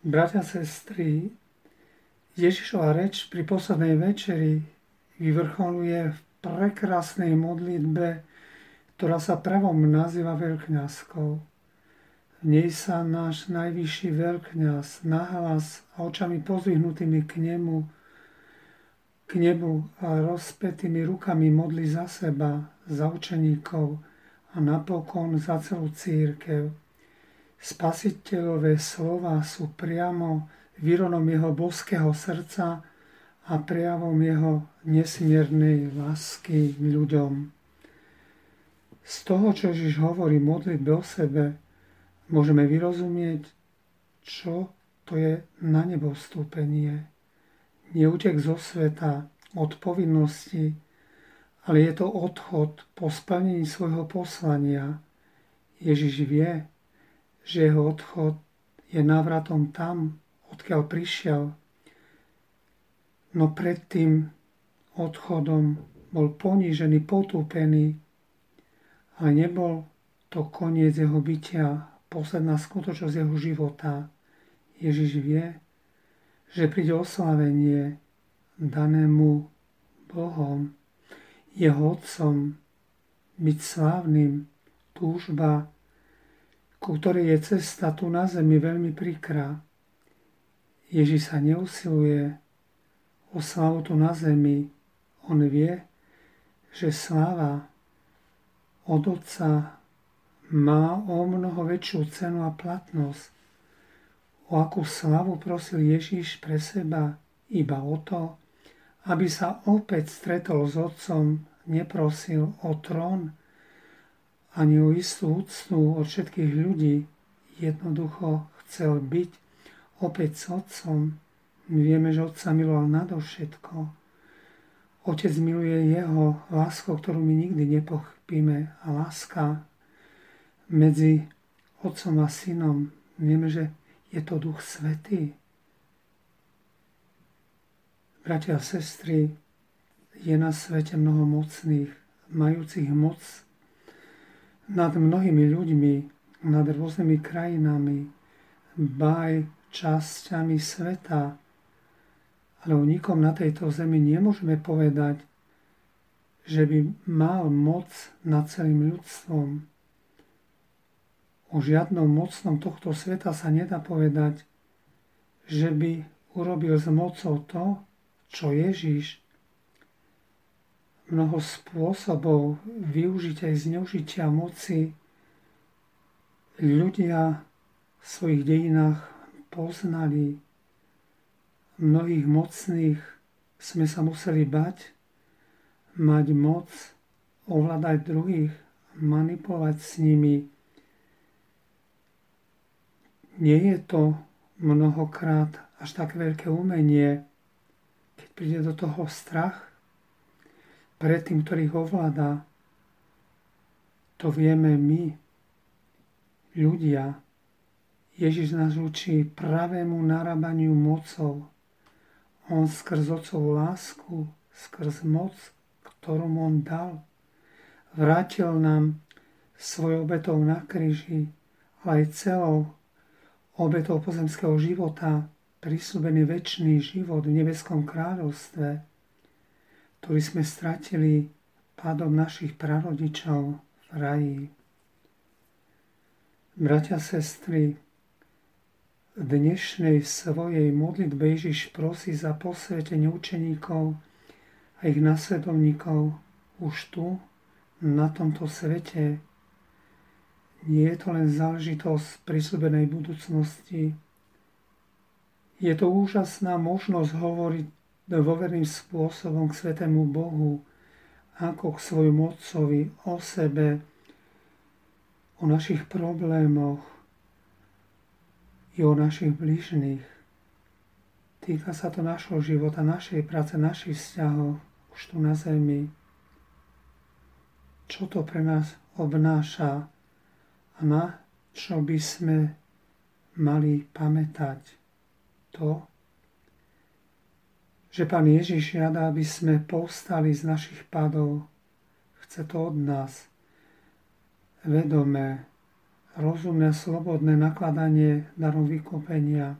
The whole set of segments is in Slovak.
Bratia, sestry, Ježišova reč pri poslednej večeri vyvrcholuje v prekrásnej modlitbe, ktorá sa pravom nazýva veľkňazkou. V nej sa náš najvyšší veľkňaz nahlas a očami pozvihnutými k nemu, k nebu a rozpetými rukami modli za seba, za učeníkov a napokon za celú církev. Spasiteľové slova sú priamo výronom jeho boského srdca a prejavom jeho nesmiernej lásky ľuďom. Z toho, čo Ježiš hovorí modlitbe o sebe, môžeme vyrozumieť, čo to je na nebo vstúpenie. Neutek zo sveta, od povinnosti, ale je to odchod po splnení svojho poslania. Ježiš vie, že jeho odchod je návratom tam, odkiaľ prišiel. No pred tým odchodom bol ponížený, potúpený, ale nebol to koniec jeho bytia, posledná skutočnosť jeho života. Ježiš vie, že príde oslavenie danému Bohom, jeho otcom, byť slávnym, túžba ku ktorej je cesta tu na zemi veľmi prikrá. Ježiš sa neusiluje o slavu tu na zemi. On vie, že sláva od Otca má o mnoho väčšiu cenu a platnosť. O akú slavu prosil Ježiš pre seba iba o to, aby sa opäť stretol s Otcom, neprosil o trón, ani o istú úctu od všetkých ľudí. Jednoducho chcel byť opäť s otcom. My vieme, že otca miloval nadovšetko. Otec miluje jeho lásku, ktorú my nikdy nepochopíme. A láska medzi otcom a synom, vieme, že je to duch svetý. Bratia a sestry, je na svete mnoho mocných, majúcich moc nad mnohými ľuďmi, nad rôznymi krajinami, baj časťami sveta. Ale o nikom na tejto zemi nemôžeme povedať, že by mal moc nad celým ľudstvom. O žiadnom mocnom tohto sveta sa nedá povedať, že by urobil s mocou to, čo Ježíš mnoho spôsobov využitia a zneužitia moci ľudia v svojich dejinách poznali. Mnohých mocných sme sa museli bať, mať moc, ovládať druhých, manipulovať s nimi. Nie je to mnohokrát až tak veľké umenie, keď príde do toho strach, pred tým, ktorý ho ovláda. To vieme my, ľudia. Ježiš nás učí pravému narábaniu mocou. On skrz otcovú lásku, skrz moc, ktorú on dal, vrátil nám svoj obetov na kríži, ale aj celou obetou pozemského života, prisúbený väčší život v nebeskom kráľovstve ktorý sme stratili pádom našich prarodičov v raji. Bratia, sestry, v dnešnej svojej modlitbe Ježiš prosí za posvetenie učeníkov a ich nasledovníkov už tu, na tomto svete. Nie je to len záležitosť prisúbenej budúcnosti. Je to úžasná možnosť hovoriť dôverným spôsobom k Svetému Bohu, ako k svojmu Otcovi, o sebe, o našich problémoch i o našich bližných. Týka sa to našho života, našej práce, našich vzťahov už tu na zemi. Čo to pre nás obnáša a na čo by sme mali pamätať? To, že Pán Ježiš žiada, aby sme povstali z našich padov. Chce to od nás. Vedomé, rozumné, slobodné nakladanie darom vykúpenia.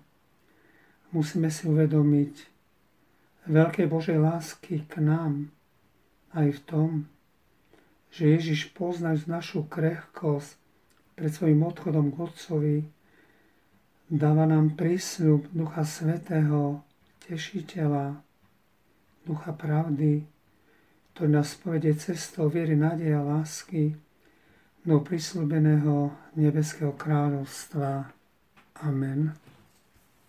musíme si uvedomiť veľkej Božej lásky k nám aj v tom, že Ježiš poznať našu krehkosť pred svojim odchodom k Otcovi, dáva nám prísľub Ducha Svetého, Tešiteľa, Ducha Pravdy, ktorý nás povedie cestou viery, nádeja a lásky do prísľubeného nebeského kráľovstva. Amen.